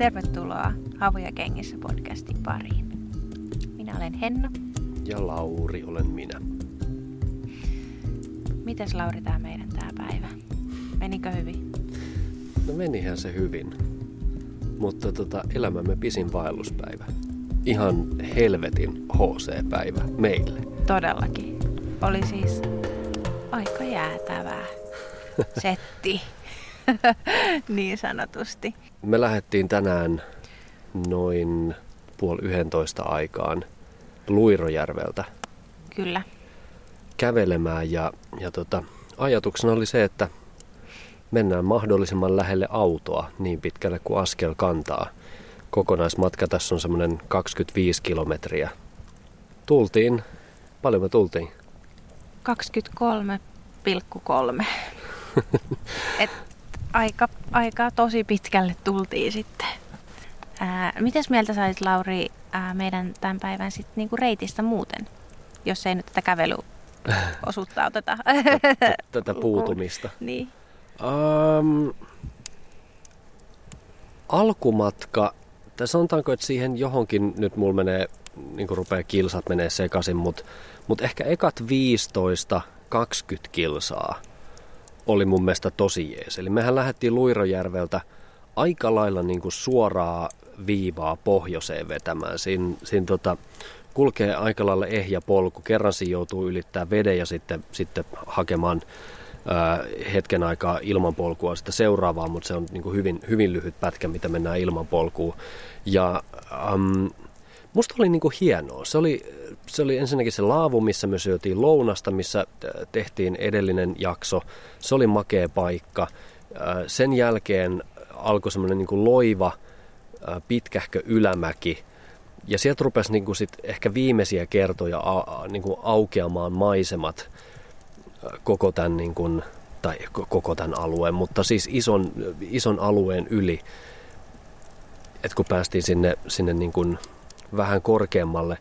Tervetuloa Havuja kengissä podcastin pariin. Minä olen Henna. Ja Lauri olen minä. Mites Lauri tämä meidän tämä päivä? Menikö hyvin? No menihän se hyvin. Mutta tota, elämämme pisin vaelluspäivä. Ihan helvetin HC-päivä meille. Todellakin. Oli siis aika jäätävää setti, niin sanotusti. Me lähdettiin tänään noin puoli yhdentoista aikaan Luirojärveltä Kyllä. kävelemään ja, ja tota, ajatuksena oli se, että mennään mahdollisimman lähelle autoa niin pitkälle kuin askel kantaa. Kokonaismatka tässä on semmoinen 25 kilometriä. Tultiin, paljon me tultiin? 23,3. Et aika, aika tosi pitkälle tultiin sitten. Ää, mites mieltä sait Lauri ää, meidän tämän päivän sit niinku reitistä muuten? Jos ei nyt tätä kävelyosuutta oteta. Tätä puutumista. niin. Um, alkumatka, tai sanotaanko, että siihen johonkin nyt mulla menee, niin kuin rupeaa kilsat menee sekaisin, mutta mut ehkä ekat 15-20 kilsaa oli mun mielestä tosi jees. Eli mehän lähdettiin Luirojärveltä aika lailla niin kuin suoraa viivaa pohjoiseen vetämään. Siin, siinä tota, kulkee aika lailla ehjä polku. Kerran siinä joutuu ylittää veden ja sitten, sitten hakemaan ää, hetken aikaa ilman polkua sitä seuraavaa, mutta se on niin kuin hyvin, hyvin lyhyt pätkä, mitä mennään ilman polkuun. Ja äm, musta oli niin kuin hienoa. Se oli, se oli ensinnäkin se laavu, missä me syötiin lounasta, missä tehtiin edellinen jakso. Se oli makea paikka. Ää, Sen jälkeen alkoi semmoinen niin loiva, ää, pitkähkö ylämäki. Ja sieltä rupesi niin kuin sit ehkä viimeisiä kertoja niin kuin aukeamaan maisemat koko tämän, niin kuin, tai ko- koko tämän alueen, mutta siis ison, ison alueen yli. Et kun päästiin sinne, sinne niin kuin vähän korkeammalle,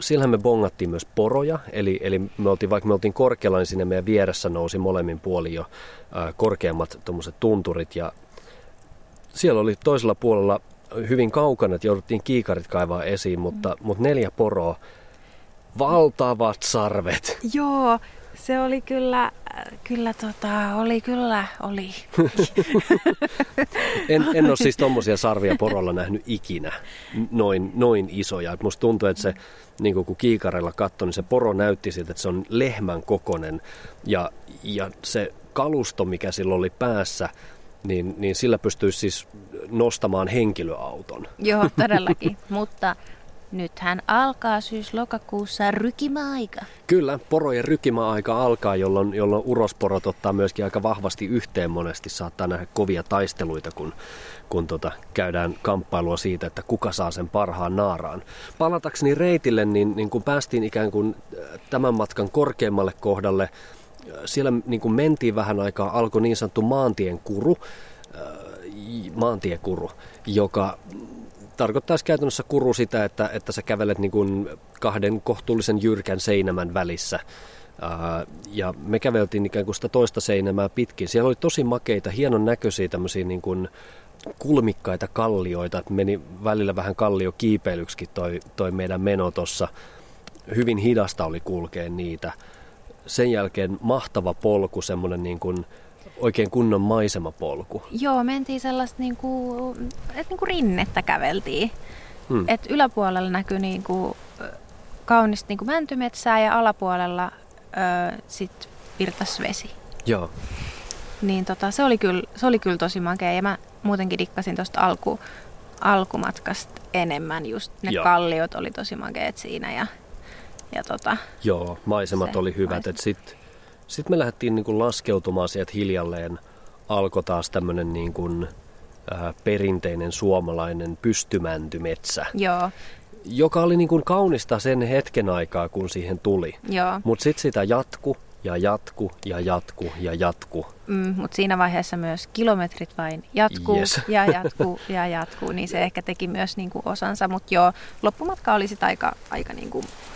sillähän me bongattiin myös poroja, eli, eli me oltiin, vaikka me oltiin korkealla, niin sinne meidän vieressä nousi molemmin puolin jo ää, korkeammat tuommoiset tunturit ja siellä oli toisella puolella hyvin kaukana, että jouduttiin kiikarit kaivaa esiin, mutta, mm. mutta neljä poroa, valtavat sarvet. Joo, se oli kyllä, kyllä tota, oli kyllä, oli. En, en ole siis tommosia sarvia porolla nähnyt ikinä, noin, noin isoja. Et musta tuntuu, että se, niin kun kiikarella katsoi, niin se poro näytti siltä, että se on lehmän kokonen. Ja, ja se kalusto, mikä sillä oli päässä, niin, niin sillä pystyisi siis nostamaan henkilöauton. Joo, todellakin. Mutta nythän alkaa syys-lokakuussa rykimäaika. Kyllä, porojen rykimäaika alkaa, jolloin, jolloin urosporot ottaa myöskin aika vahvasti yhteen monesti. Saattaa nähdä kovia taisteluita, kun, kun tota, käydään kamppailua siitä, että kuka saa sen parhaan naaraan. Palatakseni reitille, niin, niin kun päästiin ikään kuin äh, tämän matkan korkeammalle kohdalle, äh, siellä niin kuin mentiin vähän aikaa, alkoi niin sanottu maantien kuru, äh, maantiekuru, joka tarkoittaisi käytännössä kuru sitä, että, että sä kävelet niin kuin kahden kohtuullisen jyrkän seinämän välissä. Ja me käveltiin ikään kuin sitä toista seinämää pitkin. Siellä oli tosi makeita, hienon näköisiä tämmöisiä niin kuin kulmikkaita kallioita. Meni välillä vähän kallio kiipeilyksikin toi, toi meidän meno tuossa. Hyvin hidasta oli kulkea niitä. Sen jälkeen mahtava polku, semmoinen niin kuin oikein kunnon maisemapolku. Joo, mentiin sellaista niinku, et niinku rinnettä käveltiin. Hmm. Et yläpuolella näkyi niinku, ö, kaunista niinku mäntymetsää ja alapuolella ö, sit virtas vesi. Joo. Niin tota, se, oli kyllä, se oli kyllä tosi makea ja mä muutenkin dikkasin tuosta alku, alkumatkasta enemmän. Just ne Joo. kalliot oli tosi makeet siinä ja, ja tota, Joo, maisemat Se oli hyvät. maisemat. Sitten sit me lähdettiin niinku laskeutumaan sieltä hiljalleen alkoi taas tämmöinen niin kuin, äh, perinteinen suomalainen pystymäntymetsä, Joo, joka oli niin kuin kaunista sen hetken aikaa, kun siihen tuli. Mutta sitten sitä jatku ja jatku ja jatku ja jatku. Mm, mutta siinä vaiheessa myös kilometrit vain jatkuu Yes. ja jatkuu ja jatkuu, niin se ehkä teki myös niinku osansa. Mutta joo, loppumatka oli sitten aika, aika niinku perusmäntymetsää,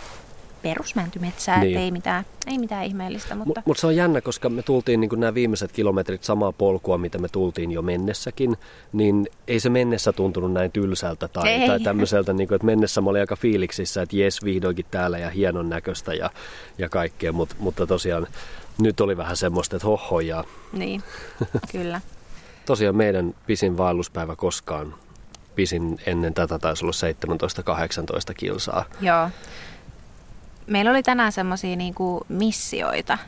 Niin. niin. ei, mitään, ei mitään ihmeellistä. Mutta Mutta mut se on jännä, koska me tultiin niin nämä viimeiset kilometrit samaa polkua, mitä me tultiin jo mennessäkin, niin ei se mennessä tuntunut näin tylsältä tai, Ei. tai tämmöiseltä, niin kuin, että mennessä mä olin aika fiiliksissä, että jes vihdoinkin täällä ja hienon näköistä ja, ja kaikkea, Mut, mutta tosiaan nyt oli vähän semmoista, että hoho ja niin, kyllä. tosiaan meidän pisin vaelluspäivä koskaan, pisin ennen tätä taisi olla 17-18 kilsaa. Joo. Meillä oli tänään semmoisia niinku missioita.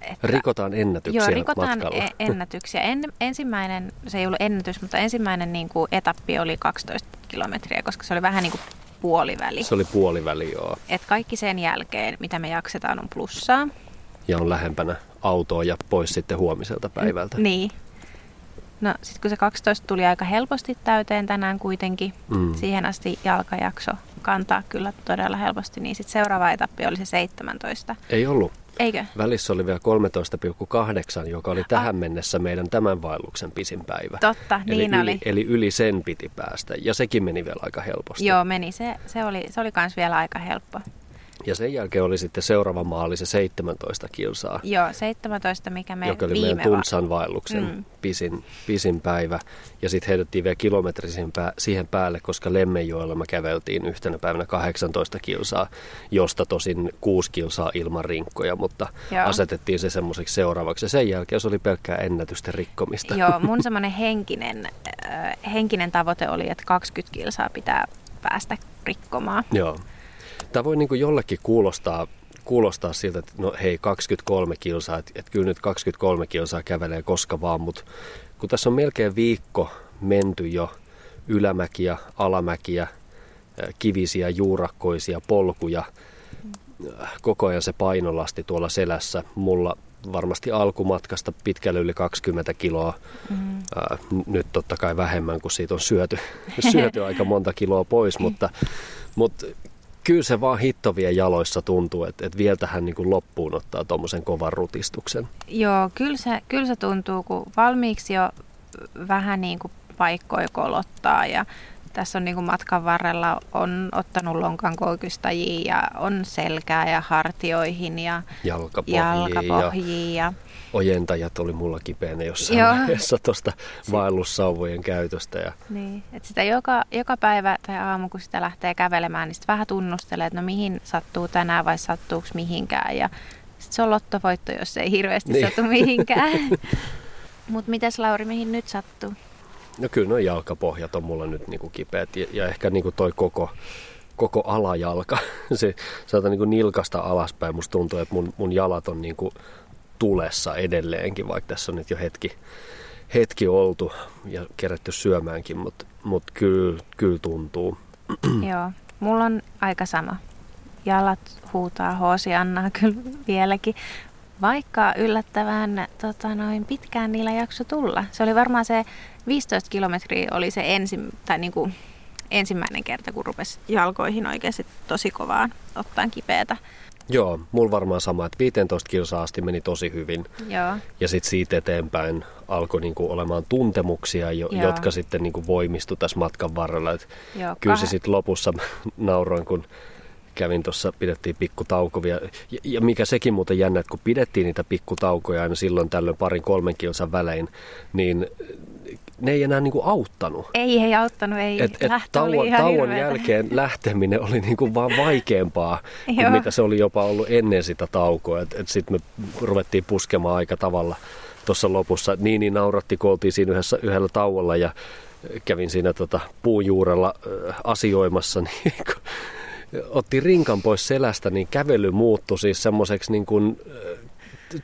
Että, Rikotaan ennätyksiä Joo, rikotaan matkalla. e- ennätyksiä. En, ensimmäinen, se ei ollut ennätys, mutta ensimmäinen niin kuin etappi oli 12 kilometriä, koska se oli vähän niin kuin puoliväli. Se oli puoliväli, joo. Et kaikki sen jälkeen, mitä me jaksetaan, on plussaa. ja on lähempänä autoa ja pois sitten huomiselta päivältä. Niin. No sitten kun se 12 tuli aika helposti täyteen tänään kuitenkin, Mm. siihen asti jalkajakso kantaa kyllä todella helposti, niin sitten seuraava etappi oli se 17. Ei ollut. Eikö? Välissä oli vielä 13,8, joka oli tähän mennessä meidän tämän vaelluksen pisin päivä. Totta, eli niin yli, oli. Eli yli sen piti päästä, ja sekin meni vielä aika helposti. Joo, meni. Se, se oli, se oli vielä aika helppo. Ja sen jälkeen oli sitten seuraava maali se 17 kilsaa, Joo, 17, mikä me joka oli viime meidän Tuntsan vaelluksen Mm. pisin, pisin päivä. Ja sitten heitettiin vielä kilometri siihen päälle, koska Lemmenjoella me käveltiin yhtenä päivänä 18 kilsaa, josta tosin 6 kilsaa ilman rinkkoja, mutta Joo. asetettiin se semmoiseksi seuraavaksi. Ja sen jälkeen se oli pelkkää ennätysten rikkomista. Joo, mun semmoinen henkinen, äh, henkinen tavoite oli, että 20 kilsaa pitää päästä rikkomaan. Joo. Tämä voi niin kuin jollekin kuulostaa, kuulostaa siltä, että no hei 23 kilsaa, että, että kyllä nyt 23 kilsaa kävelee koska vaan, mutta kun tässä on melkein viikko menty jo ylämäkiä, alamäkiä, kivisiä, juurakkoisia polkuja, koko ajan se painolasti tuolla selässä, mulla varmasti alkumatkasta pitkälle yli 20 kiloa, Mm. Ää, nyt totta kai vähemmän, kun siitä on syöty, syöty aika monta kiloa pois, mutta, mutta kyllä se vaan hittovien jaloissa tuntuu, että, että vielä tähän niin loppuun ottaa tuommoisen kovan rutistuksen. Joo, kyllä se, kyllä se tuntuu, kun valmiiksi jo vähän niin kuin paikkoja kolottaa ja tässä on niin kuin matkan varrella on ottanut lonkan koukistajia ja on selkää ja hartioihin ja Jalkapohjiin ja jalkapohjiin ja ojentajat oli mulla kipeänä jossain Joo. vaiheessa tuosta vaellussauvojen käytöstä. Ja, Niin, että sitä joka, joka päivä tai aamu, kun sitä lähtee kävelemään, niin sitten vähän tunnustelee, että no mihin sattuu tänään vai sattuuko mihinkään. Ja sitten se on lottovoitto, jos ei hirveästi Niin. niin. satu mihinkään. Mutta mitäs Lauri, mihin nyt sattuu? No kyllä nuo jalkapohjat on mulla nyt niin kuin kipeät ja, ja ehkä niin kuin toi koko, koko alajalka, se sieltä niin kuin nilkasta alaspäin musta tuntuu, että mun, mun jalat on niin kuin tulessa edelleenkin, vaikka tässä on nyt jo hetki, hetki oltu ja kerätty syömäänkin, mutta mut kyllä, kyllä tuntuu. Joo, mulla on aika sama. Jalat huutaa Hoosiannaa kyllä vieläkin. Vaikka yllättävän tota, noin pitkään niillä jakso tulla. Se oli varmaan se 15 kilometriä oli se ensin, tai niin kuin ensimmäinen kerta, kun rupesi jalkoihin oikeasti tosi kovaa ottaa kipeätä. Joo, mulla varmaan sama, että 15 kilsaa asti meni tosi hyvin Joo, ja sitten siitä eteenpäin alkoi niinku olemaan tuntemuksia, jo, Joo. jotka sitten niinku voimistu tässä matkan varrella. Et joo. Kyllä se sitten lopussa nauroin, kun kävin tuossa, pidettiin pikkutaukovia. Ja, ja mikä sekin muuten jännä, että kun pidettiin niitä pikkutaukoja aina silloin tällöin parin kolmen kilsan välein, niin ne ei enää niinku auttanut. Ei, ei auttanut, ei. Et, et Lähtö oli tauon, ihan tauon jälkeen lähteminen oli niinku vaan vaikeampaa kuin Joo. mitä se oli jopa ollut ennen sitä taukoa. Et, et Sitten me ruvettiin puskemaan aika tavalla tuossa lopussa. Niin, niin nauratti, kun oltiin siinä yhdessä, yhdellä tauolla ja kävin siinä tota, puun juurella äh, asioimassa, niin otti rinkan pois selästä, niin kävely muuttui siis semmoiseksi niin kuin, äh,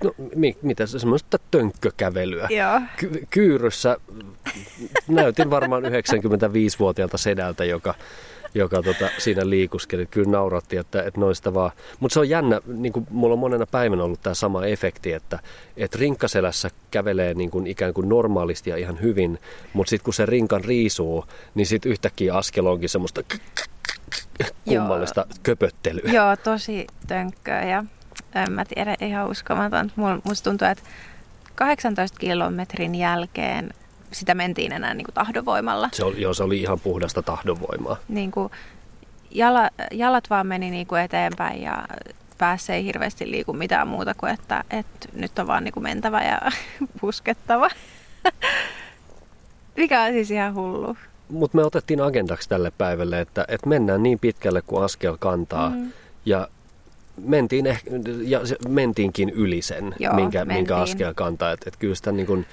no, mi, mitä se, semmoista tönkkökävelyä. Joo. Ky- kyyryssä näytin varmaan 95-vuotiaalta sedältä, joka, joka tota, siinä liikuskeli. Kyllä nauratti, että, että noista vaan. Mutta se on jännä, niin kuin mulla on monena päivänä ollut tämä sama efekti, että, että rinkkaselässä kävelee niin kuin ikään kuin normaalisti ja ihan hyvin, mutta sitten kun se rinkan riisuu, niin sitten yhtäkkiä askel onkin semmoista kummallista Joo. köpöttelyä. Joo, tosi tönkköä ja en mä tiedä, ihan uskomaton. Musta tuntuu, että 18 kilometrin jälkeen sitä mentiin enää niin kuin tahdonvoimalla. Se oli, joo, se oli ihan puhdasta tahdonvoimaa. Niin kuin jala, jalat vaan meni niin kuin eteenpäin ja päässä ei hirveästi liiku mitään muuta kuin, että, että nyt on vaan niin kuin mentävä ja puskettava. Mikä on siis ihan hullu. Mutta me otettiin agendaksi tälle päivälle, että, että mennään niin pitkälle kuin askel kantaa. Mm. Ja mentiin ehkä, ja mentiinkin yli sen, Joo, minkä, minkä askel kantaa. Että et kyllä sitä niin kuin,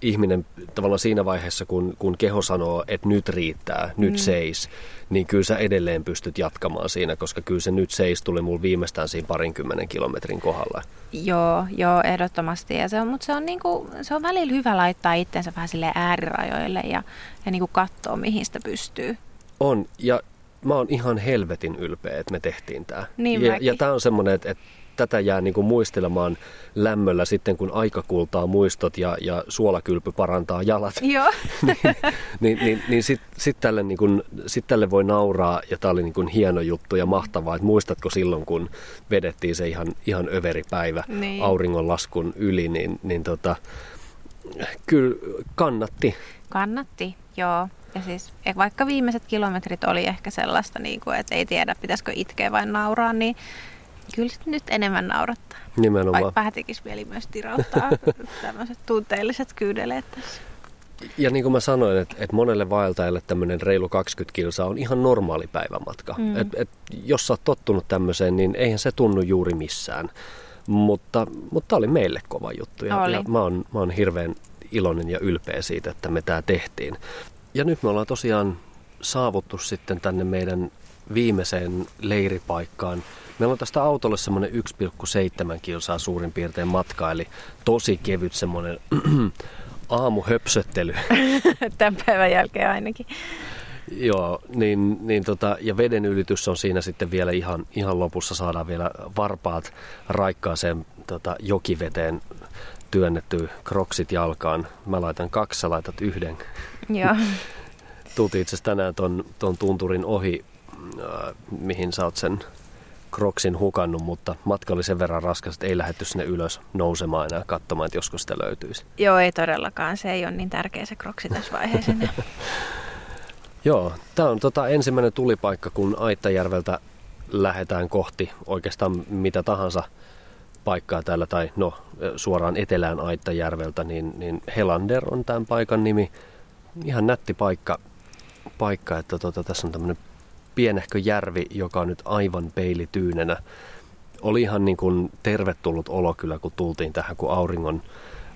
ihminen tavallaan siinä vaiheessa, kun, kun keho sanoo, että nyt riittää, nyt mm. seis, niin kyllä sä edelleen pystyt jatkamaan siinä, koska kyllä se nyt seis tuli mulla viimeistään siinä parinkymmenen kilometrin kohdalla. Joo, joo, ehdottomasti. Ja se on, mutta se on, niinku, se on välillä hyvä laittaa itsensä vähän sille äärirajoille ja, ja niinku katsoa, mihin sitä pystyy. On, ja mä oon ihan helvetin ylpeä, että me tehtiin tämä. Niin ja, ja tämä on semmoinen, että, että tätä jää niin kuin muistelemaan lämmöllä sitten, kun aika kultaa muistot ja, ja suolakylpy parantaa jalat. Joo. niin niin, niin, niin sitten sit tälle, niin kuin, sit tälle voi nauraa ja tämä oli niin kuin hieno juttu ja mahtavaa. Että muistatko silloin, kun vedettiin se ihan, ihan överi päivä niin. auringonlaskun yli, niin, niin tota, kyllä kannatti. Kannatti, joo. Ja siis vaikka viimeiset kilometrit oli ehkä sellaista, niin kuin, että ei tiedä pitäisikö itkeä vai nauraa, niin Kyllä nyt enemmän naurattaa. Nimenomaan. Vaikka vähän tekisi mieli myös tirauttaa tämmöiset tunteelliset kyydeleet tässä. Ja niin kuin mä sanoin, että, että monelle vaeltajalle tämmöinen reilu 20 kilsaa on ihan normaali päivämatka. Mm. Et, et, jos sä oot tottunut tämmöiseen, niin eihän se tunnu juuri missään. Mutta, mutta oli meille kova juttu ja, ja mä, oon, mä oon hirveän iloinen ja ylpeä siitä, että me tämä tehtiin. Ja nyt me ollaan tosiaan saavuttu sitten tänne meidän viimeiseen leiripaikkaan – Meillä on tästä autolle semmoinen 1,7 kilsaa suurin piirtein matka, eli tosi kevyt semmoinen aamuhöpsöttely. Tämän päivän jälkeen ainakin. Joo, niin, niin tota, ja veden ylitys on siinä sitten vielä ihan, ihan lopussa, saadaan vielä varpaat raikkaaseen tota, jokiveteen työnnetty kroksit jalkaan. Mä laitan kaksi, sä laitat yhden. Joo. Tultiin itse asiassa tänään ton, ton tunturin ohi, äh, mihin sä oot sen Kroksin hukannut, mutta matka oli sen verran raskas, että ei lähdetty sinne ylös nousemaan enää katsomaan, että joskus sitä löytyisi. Joo, ei todellakaan. Se ei ole niin tärkeä se Kroksi tässä vaiheessa. Joo, tämä on tota ensimmäinen tulipaikka, kun Aittajärveltä lähdetään kohti oikeastaan mitä tahansa paikkaa täällä, tai no suoraan etelään Aittajärveltä, niin, niin Helander on tämän paikan nimi. Ihan nätti paikka, paikka että tota, tässä on tämmöinen pienehkö järvi, joka on nyt aivan peilityynenä. Oli ihan niin kuin tervetullut olo kyllä, kun tultiin tähän, kun auringon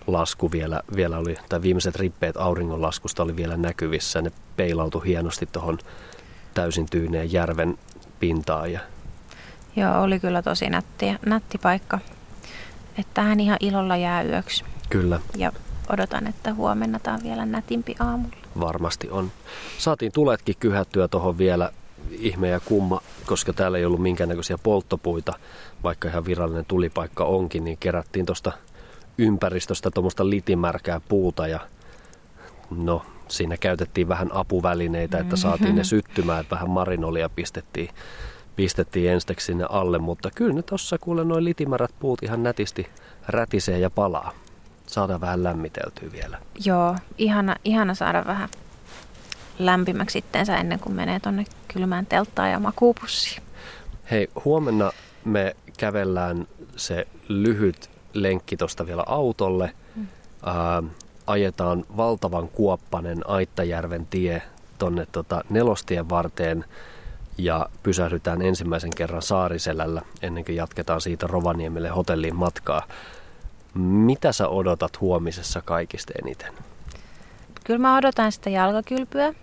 lasku vielä, vielä oli, tai viimeiset rippeet auringonlaskusta oli vielä näkyvissä. Ne peilautui hienosti tuohon täysin tyyneen järven pintaan. Ja... Joo, oli kyllä tosi nätti, nätti paikka. Että tähän ihan ilolla jää yöksi. Kyllä. Ja odotan, että huomenna tämä on vielä nätimpi aamulla. Varmasti on. Saatiin tuletkin kyhättyä tuohon vielä ihme ja kumma, koska täällä ei ollut minkäännäköisiä polttopuita, vaikka ihan virallinen tulipaikka onkin, niin kerättiin tuosta ympäristöstä tuommoista litimärkää puuta ja no siinä käytettiin vähän apuvälineitä, että saatiin ne syttymään, että vähän marinolia pistettiin, pistettiin ensiksi sinne alle, mutta kyllä ne tuossa kuule noin litimärät puut ihan nätisti rätisee ja palaa. Saadaan vähän lämmiteltyä vielä. Joo, ihana, ihana saada vähän lämpimäksi itteensä ennen kuin menee tonne kylmään telttaan ja makuupussiin. Hei, huomenna me kävellään se lyhyt lenkki tuosta vielä autolle. Mm. Ää, ajetaan valtavan kuoppanen Aittajärven tie tonne tota nelostien varteen ja pysähdytään ensimmäisen kerran Saariselällä ennen kuin jatketaan siitä Rovaniemelle hotelliin matkaa. Mitä sä odotat huomisessa kaikista eniten? Kyllä mä odotan sitä jalkakylpyä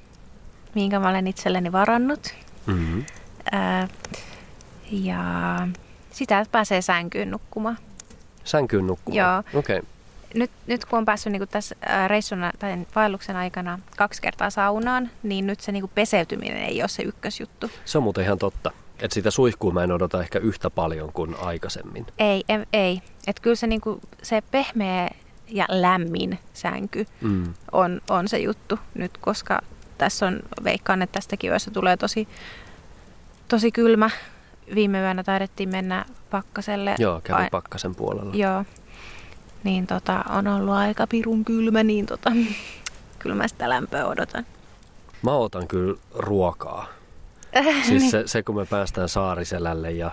minkä mä olen itselleni varannut. Mm-hmm. Ää, ja sitä pääsee sänkyyn nukkumaan. Sänkyyn nukkumaan? Joo. Okay. nyt, nyt kun on päässyt niin kuin tässä reissun tai vaelluksen aikana kaksi kertaa saunaan, niin nyt se niin kuin peseytyminen ei ole se ykkösjuttu. Se on muuten ihan totta. Että sitä suihkua mä en odota ehkä yhtä paljon kuin aikaisemmin. Ei, ei. ei. Että kyllä se, niin kuin, se pehmeä ja lämmin sänky Mm. on, on se juttu nyt, koska tässä on, veikkaan, että tästäkin yössä tulee tosi, tosi kylmä. Viime yönä taidettiin mennä pakkaselle. Joo, kävin Ai- pakkasen puolella. Joo. Niin tota, on ollut aika pirun kylmä, niin tota, kyllä mä sitä lämpöä odotan. Mä otan kyllä ruokaa. Siis se, se, kun me päästään Saariselälle ja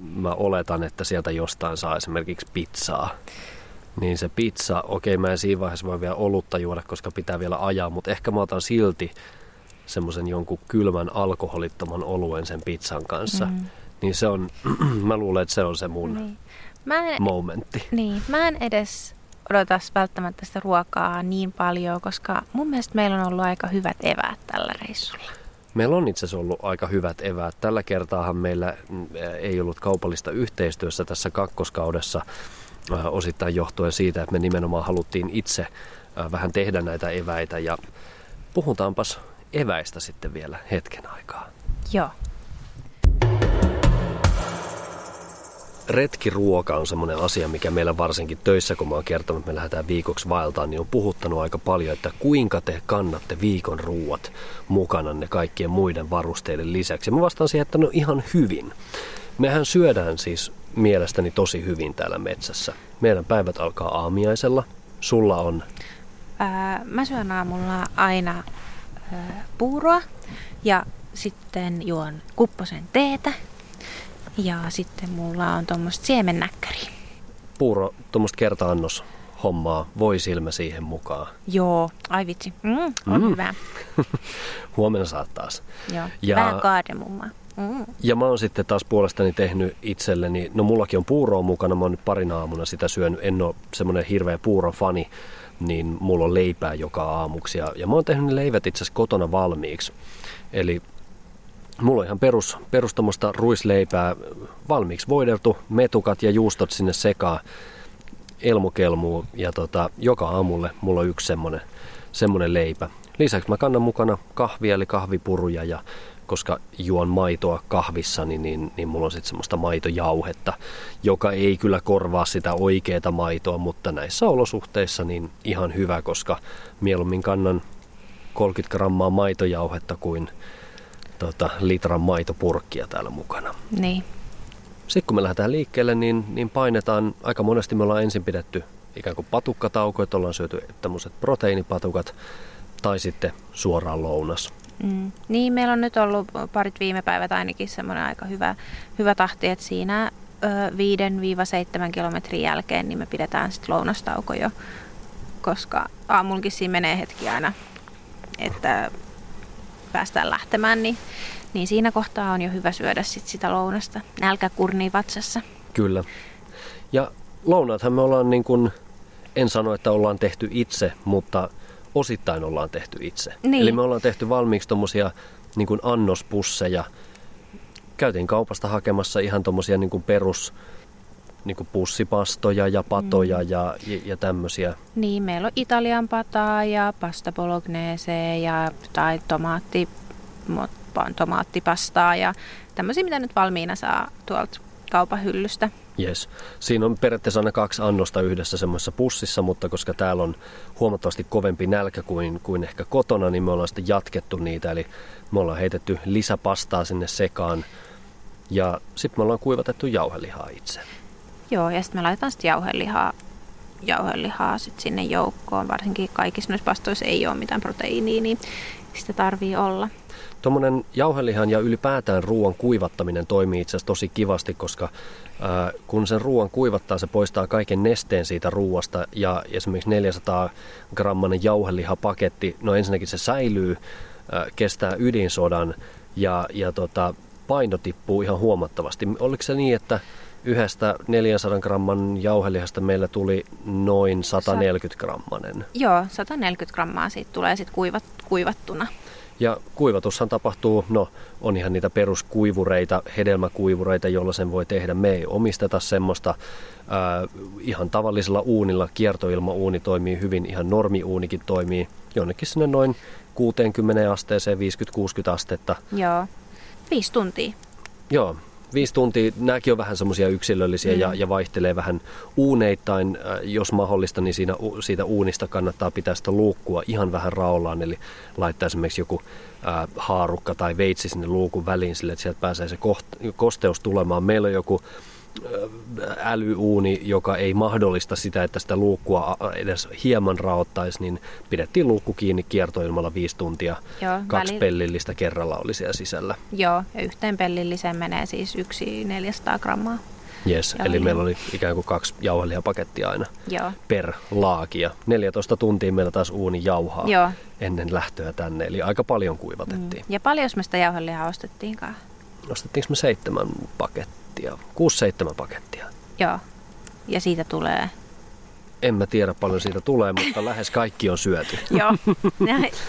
mä oletan, että sieltä jostain saa esimerkiksi pizzaa. Niin se pizza, okei mä en siinä vaiheessa voi vielä olutta juoda, koska pitää vielä ajaa, mutta ehkä mä otan silti semmoisen jonkun kylmän alkoholittoman oluen sen pizzan kanssa. Mm. Niin se on, mä luulen, että se on se mun Niin. Mä en, momentti. niin, mä en edes odota välttämättä sitä ruokaa niin paljon, koska mun mielestä meillä on ollut aika hyvät eväät tällä reissulla. Meillä on itse asiassa ollut aika hyvät eväät. Tällä kertaahan meillä mm, ei ollut kaupallista yhteistyössä tässä kakkoskaudessa osittain johtuen siitä, että me nimenomaan haluttiin itse äh, vähän tehdä näitä eväitä ja puhutaanpas eväistä sitten vielä hetken aikaa. Joo. Retkiruoka on semmoinen asia, mikä meillä varsinkin töissä, kun mä oon kertonut, että me lähdetään viikoksi vaeltaan, niin on puhuttanut aika paljon, että kuinka te kannatte viikon ruuat mukananne kaikkien muiden varusteiden lisäksi. Mä vastaan siihen, että no ihan hyvin. Mehän syödään siis mielestäni tosi hyvin täällä metsässä. Meidän päivät alkaa aamiaisella. Sulla on, Ää, mä syön aamulla aina ää, puuroa ja sitten juon kupposen teetä. Ja sitten mulla on tuommoista siemennäkkäriä. puuro, tuommoista kerta-annos hommaa, voi silmä siihen mukaan. Joo, ai vitsi. Mm, on Mm. hyvä. Huomenna saat taas. Joo. Ja-. Vähän kaademummaa. Mm. Ja mä oon sitten taas puolestani tehnyt itselleni, no mullakin on puuroa mukana, mä oon nyt parin aamuna sitä syönyt, en ole semmoinen hirveä puuron fani, niin mulla on leipää joka aamuksi. Ja, ja mä oon tehnyt ne leivät itse asiassa kotona valmiiksi. Eli mulla on ihan perus, perus ruisleipää valmiiksi voideltu, metukat ja juustot sinne sekaan, elmukelmuu ja tota, joka aamulle mulla on yksi semmonen, semmonen leipä. Lisäksi mä kannan mukana kahvia eli kahvipuruja ja koska juon maitoa kahvissani, niin, niin mulla on sitten semmoista maitojauhetta, joka ei kyllä korvaa sitä oikeaa maitoa, mutta näissä olosuhteissa niin ihan hyvä, koska mieluummin kannan 30 grammaa maitojauhetta kuin tota, litran maitopurkkia täällä mukana. Niin. Sitten kun me lähdetään liikkeelle, niin, niin painetaan, aika monesti me ollaan ensin pidetty ikään kuin patukkatauko, että ollaan syöty tämmöiset proteiinipatukat, tai sitten suoraan lounas. Mm. Niin, meillä on nyt ollut parit viime päivät ainakin semmoinen aika hyvä, hyvä tahti, että siinä ö, 5-7 kilometrin jälkeen niin me pidetään sitten lounastauko jo, koska aamullakin siinä menee hetki aina, että päästään lähtemään, niin, niin siinä kohtaa on jo hyvä syödä sit sitä lounasta. Nälkä kurnii vatsassa. Kyllä. Ja lounaathan me ollaan niin kuin, en sano, että ollaan tehty itse, mutta osittain ollaan tehty itse. Niin. Eli me ollaan tehty valmiiksi tuommoisia niin kuin annospusseja. Käytiin kaupasta hakemassa ihan tuommoisia niin kuin perus niin kuin pussipastoja ja patoja mm. ja, ja, ja tämmöisiä. Niin, meillä on Italian pataa ja pasta bolognese ja tai tomaatti, tomaattipastaa ja tämmöisiä, mitä nyt valmiina saa tuolta kaupan hyllystä. Yes. Siinä on periaatteessa aina kaksi annosta yhdessä semmoisessa pussissa, mutta koska täällä on huomattavasti kovempi nälkä kuin, kuin ehkä kotona, niin me ollaan sitten jatkettu niitä. Eli me ollaan heitetty lisäpastaa sinne sekaan ja sitten me ollaan kuivatettu jauhelihaa itse. Joo, ja sitten me laitetaan sitten jauhelihaa, jauhelihaa sit sinne joukkoon. Varsinkin kaikissa noissa pastoissa ei ole mitään proteiiniä, niin sitä tarvii olla. Tuommoinen jauhelihan ja ylipäätään ruoan kuivattaminen toimii itse asiassa tosi kivasti, koska ää, kun sen ruoan kuivattaa, se poistaa kaiken nesteen siitä ruoasta ja esimerkiksi 400 grammanen jauhelihapaketti, no ensinnäkin se säilyy, ää, kestää ydinsodan ja, ja tota, paino tippuu ihan huomattavasti. Oliko se niin, että yhdestä 400 gramman jauhelihasta meillä tuli noin 140 grammanen. Joo, 140 grammaa siitä tulee sitten kuivat, kuivattuna. Ja kuivatushan tapahtuu, no on ihan niitä peruskuivureita, hedelmäkuivureita, joilla sen voi tehdä. Me ei omisteta semmoista. Ää, ihan tavallisella uunilla kiertoilmauuni toimii hyvin, ihan normiuunikin toimii jonnekin sinne noin 60 asteeseen, 50-60 astetta. Joo, viisi tuntia. Joo, viisi tuntia, nämäkin on vähän semmoisia yksilöllisiä mm. ja, ja vaihtelee vähän uuneittain. Äh, jos mahdollista, niin siinä, siitä uunista kannattaa pitää sitä luukkua ihan vähän raollaan, eli laittaa esimerkiksi joku äh, haarukka tai veitsi sinne luukun väliin sille, että sieltä pääsee se koht, kosteus tulemaan. Meillä on joku älyuuni, joka ei mahdollista sitä, että sitä luukkua edes hieman raottaisi, niin pidettiin luukku kiinni kiertoilmalla viisi tuntia. Joo, Kaksi väli... pellillistä kerralla oli siellä sisällä. Joo, ja yhteen pellilliseen menee siis yksi 400 grammaa. Yes, eli meillä oli ikään kuin kaksi jauhelihapakettia aina Joo. per laaki. Ja 14 tuntia meillä taas uuni jauhaa Joo. ennen lähtöä tänne, eli aika paljon kuivatettiin. Mm. Ja paljon me sitä jauhelihaa ostettiinkaan? Ostettiinko me seitsemän pakettia? pakettia, 6-7 pakettia. Joo, ja siitä tulee en mä tiedä paljon siitä tulee, mutta lähes kaikki on syöty. Joo,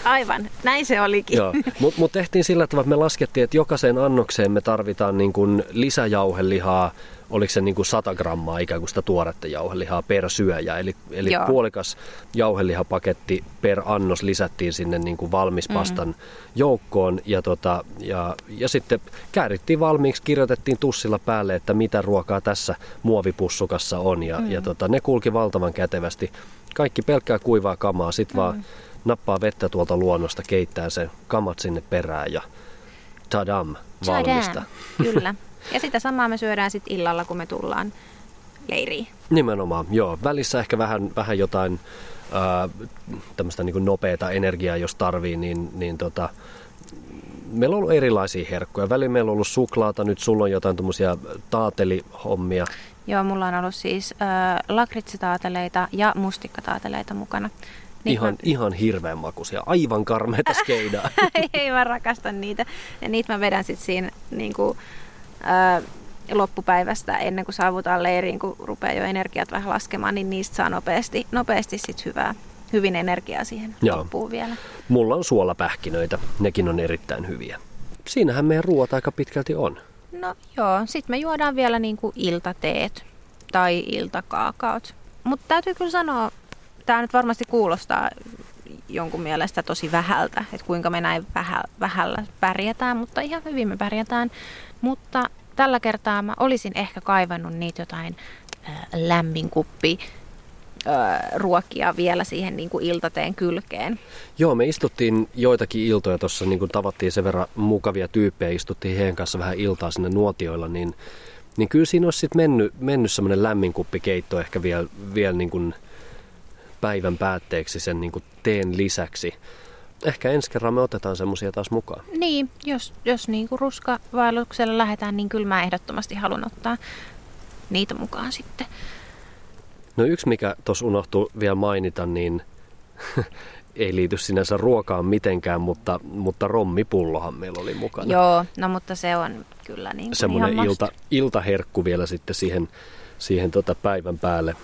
aivan. Näin se olikin. Joo, mutta mut tehtiin sillä tavalla, että me laskettiin, että jokaiseen annokseen me tarvitaan niin kuin lisäjauhelihaa oliko se niin kuin 100 grammaa ikään kuin sitä tuoretta jauhelihaa per syöjä. Eli, eli puolikas jauhelihapaketti per annos lisättiin sinne niin kuin valmis pastan mm-hmm. joukkoon. Ja, tota, ja, ja sitten käärittiin valmiiksi, kirjoitettiin tussilla päälle, että mitä ruokaa tässä muovipussukassa on. Ja, mm-hmm. ja tota, ne kulki valtavan kätevästi. Kaikki pelkkää kuivaa kamaa, sitten mm-hmm. vaan nappaa vettä tuolta luonnosta, keittää sen kamat sinne perään ja tadam, valmista. Tadam, kyllä. Ja sitä samaa me syödään sitten illalla, kun me tullaan leiriin. Nimenomaan, joo. Välissä ehkä vähän, vähän jotain äh, tämmöistä niin nopeata energiaa, jos tarvii, niin, niin tota, meillä on ollut erilaisia herkkuja. Välillä meillä on ollut suklaata, nyt sulla on jotain tämmöisiä taatelihommia. Joo, mulla on ollut siis äh, lakritsitaateleita ja mustikkataateleita mukana. Niin ihan, mä... ihan hirveän makuisia, aivan karmeita skeidaa. Ei, mä rakastan niitä. Ja niitä mä vedän sitten siinä niin kuin, ää, loppupäivästä ennen kuin saavutaan leiriin, kun rupeaa jo energiat vähän laskemaan, niin niistä saa nopeasti, nopeasti sit hyvää, hyvin energiaa siihen Joo. loppuun vielä. Mulla on suolapähkinöitä, nekin on erittäin hyviä. Siinähän meidän ruoat aika pitkälti on. No joo, sitten me juodaan vielä niin kuin iltateet tai iltakaakaot. Mutta täytyy kyllä sanoa, tämä nyt varmasti kuulostaa jonkun mielestä tosi vähältä, että kuinka me näin vähällä pärjätään, mutta ihan hyvin me pärjätään. Mutta tällä kertaa mä olisin ehkä kaivannut niitä jotain äh, lämminkuppi ruokia vielä siihen niin kuin iltateen kylkeen. Joo, me istuttiin joitakin iltoja tuossa, niin kuin tavattiin sen verran mukavia tyyppejä, istuttiin heidän kanssa vähän iltaa sinne nuotioilla, niin, niin kyllä siinä olisi sitten mennyt, mennyt semmoinen lämminkuppikeitto ehkä vielä, vielä niin kuin päivän päätteeksi sen niin kuin teen lisäksi ehkä ensi kerran me otetaan semmoisia taas mukaan. Niin, jos, jos niin kuin ruskavaelluksella lähdetään, niin kyllä mä ehdottomasti haluan ottaa niitä mukaan sitten. No yksi, mikä tuossa unohtui vielä mainita, niin ei liity sinänsä ruokaan mitenkään, mutta, mutta rommipullohan meillä oli mukana. Joo, no mutta se on kyllä niin Semmoinen ihan ilta, iltaherkku vielä sitten siihen, siihen tota päivän päälle.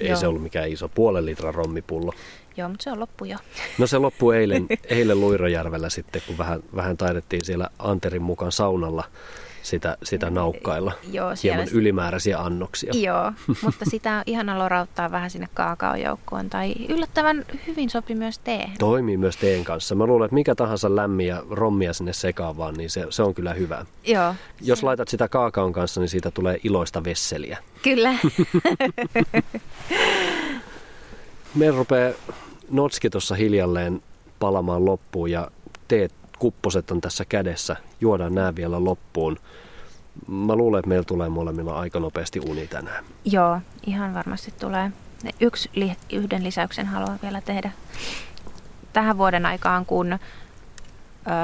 Ei Joo. se ollut mikään iso puolen litran rommipullo. Joo, mutta se on loppu jo. No se loppui eilen, eilen Luirojärvellä sitten, kun vähän, vähän taidettiin siellä Anterin mukaan saunalla sitä, sitä naukkailla. Joo, Hieman siellä... ylimääräisiä annoksia. Joo, mutta sitä on ihana lorauttaa vähän sinne kaakaojoukkoon. Tai yllättävän hyvin sopi myös tee. Toimii myös teen kanssa. Mä luulen, että mikä tahansa lämmiä rommia sinne sekaan vaan, niin se, se on kyllä hyvä. Joo. Jos se... laitat sitä kaakaon kanssa, niin siitä tulee iloista vesseliä. Kyllä. Me rupeaa notski tuossa hiljalleen palamaan loppuun ja teet kupposet on tässä kädessä. Juodaan nämä vielä loppuun. Mä luulen, että meillä tulee molemmilla aika nopeasti uni tänään. Joo, ihan varmasti tulee. Yksi, yhden lisäyksen haluan vielä tehdä. Tähän vuoden aikaan, kun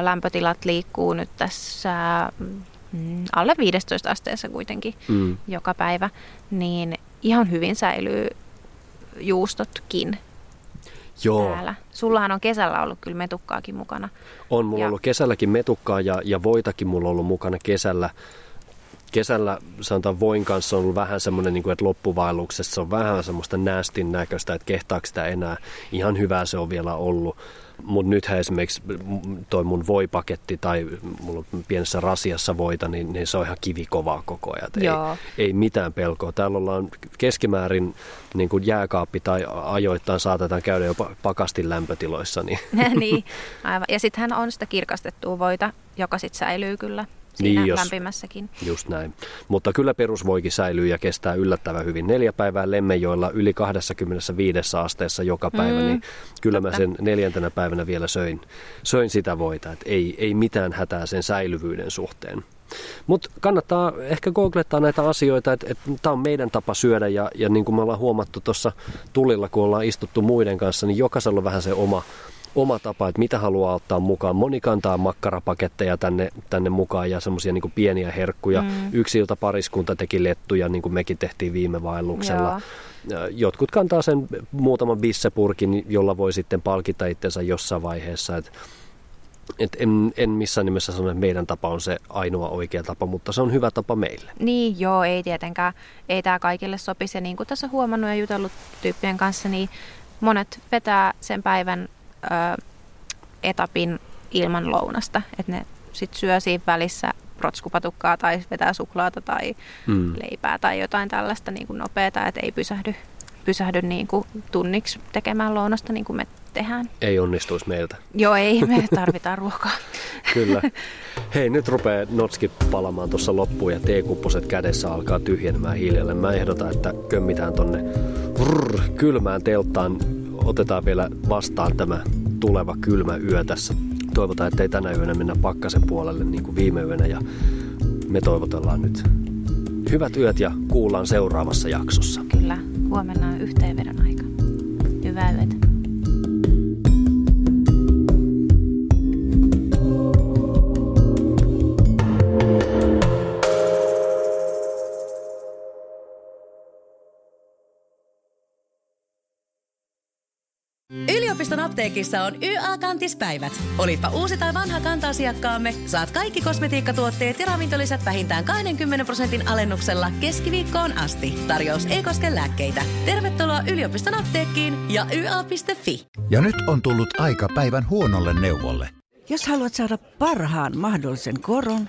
lämpötilat liikkuu nyt tässä mm, alle 15 asteessa kuitenkin mm. joka päivä, niin ihan hyvin säilyy juustotkin Joo. täällä. Sullahan on kesällä ollut kyllä metukkaakin mukana. On mulla ja... ollut kesälläkin metukkaa ja, ja voitakin mulla on ollut mukana kesällä. kesällä sanotaan voin kanssa on ollut vähän semmoinen, niin kuin, että loppuvaelluksessa on vähän semmoista näästin näköistä, että kehtaako sitä enää. Ihan hyvää se on vielä ollut. Mutta nythän esimerkiksi toi mun voipaketti tai mulla on pienessä rasiassa voita, niin, niin se on ihan kivikovaa koko ajan. Ei, ei mitään pelkoa. Täällä ollaan keskimäärin niin kuin jääkaappi tai ajoittain saatetaan käydä jopa pakastin lämpötiloissa. Niin, niin aivan. Ja sittenhän on sitä kirkastettua voita, joka sitten säilyy kyllä siinä niin, jos, lämpimässäkin. Just näin. Mutta kyllä perusvoikin säilyy ja kestää yllättävän hyvin. Neljä päivää lemmenjoilla yli 25 asteessa joka päivä, mm, niin kyllä totta. mä sen neljäntenä päivänä vielä söin, söin sitä voita. Et ei, ei mitään hätää sen säilyvyyden suhteen. Mutta kannattaa ehkä googlettaa näitä asioita, että et, tämä on meidän tapa syödä ja, ja niin kuin me ollaan huomattu tuossa tulilla, kun ollaan istuttu muiden kanssa, niin jokaisella on vähän se oma, oma tapa, että mitä haluaa ottaa mukaan. Moni kantaa makkarapaketteja tänne, tänne mukaan ja semmoisia niin pieniä herkkuja. Mm. Yksi ilta pariskunta teki lettuja, niin kuin mekin tehtiin viime vaelluksella. Joo. Jotkut kantaa sen muutaman bissepurkin, jolla voi sitten palkita itsensä jossain vaiheessa. Et, et en, en missään nimessä sano, että meidän tapa on se ainoa oikea tapa, mutta se on hyvä tapa meille. Niin, joo, ei tietenkään. Ei tämä kaikille sopisi. Ja niin kuin tässä huomannut ja jutellut tyyppien kanssa, niin monet vetää sen päivän ö, etapin ilman lounasta. Että ne sitten syö siinä välissä protskupatukkaa tai vetää suklaata tai mm. leipää tai jotain tällaista niin kuin nopeata, että ei pysähdy, pysähdy niin kuin tunniksi tekemään lounasta niin kuin me tehdään. Ei onnistuisi meiltä. Joo, ei. Me tarvitaan ruokaa. Kyllä. Hei, nyt rupeaa notski palamaan tuossa loppuun ja teekupposet kädessä alkaa tyhjenemään hiljalleen. Mä ehdotan, että kömmitään tonne vrr, kylmään telttaan. Otetaan vielä vastaan tämä tuleva kylmä yö tässä. Toivotaan, ettei tänä yönä mennä pakkasen puolelle niin kuin viime yönä ja me toivotellaan nyt hyvät yöt ja kuullaan seuraavassa jaksossa. Kyllä, huomenna on yhteenvedon aika. Hyvää yötä. Apteekissa on YA-kantispäivät. Olipa uusi tai vanha kanta-asiakkaamme, saat kaikki kosmetiikkatuotteet ja ravintolisät vähintään 20 prosentin alennuksella keskiviikkoon asti. Tarjous ei koske lääkkeitä. Tervetuloa yliopiston apteekkiin ja YA.fi. Ja nyt on tullut aika päivän huonolle neuvolle. Jos haluat saada parhaan mahdollisen koron,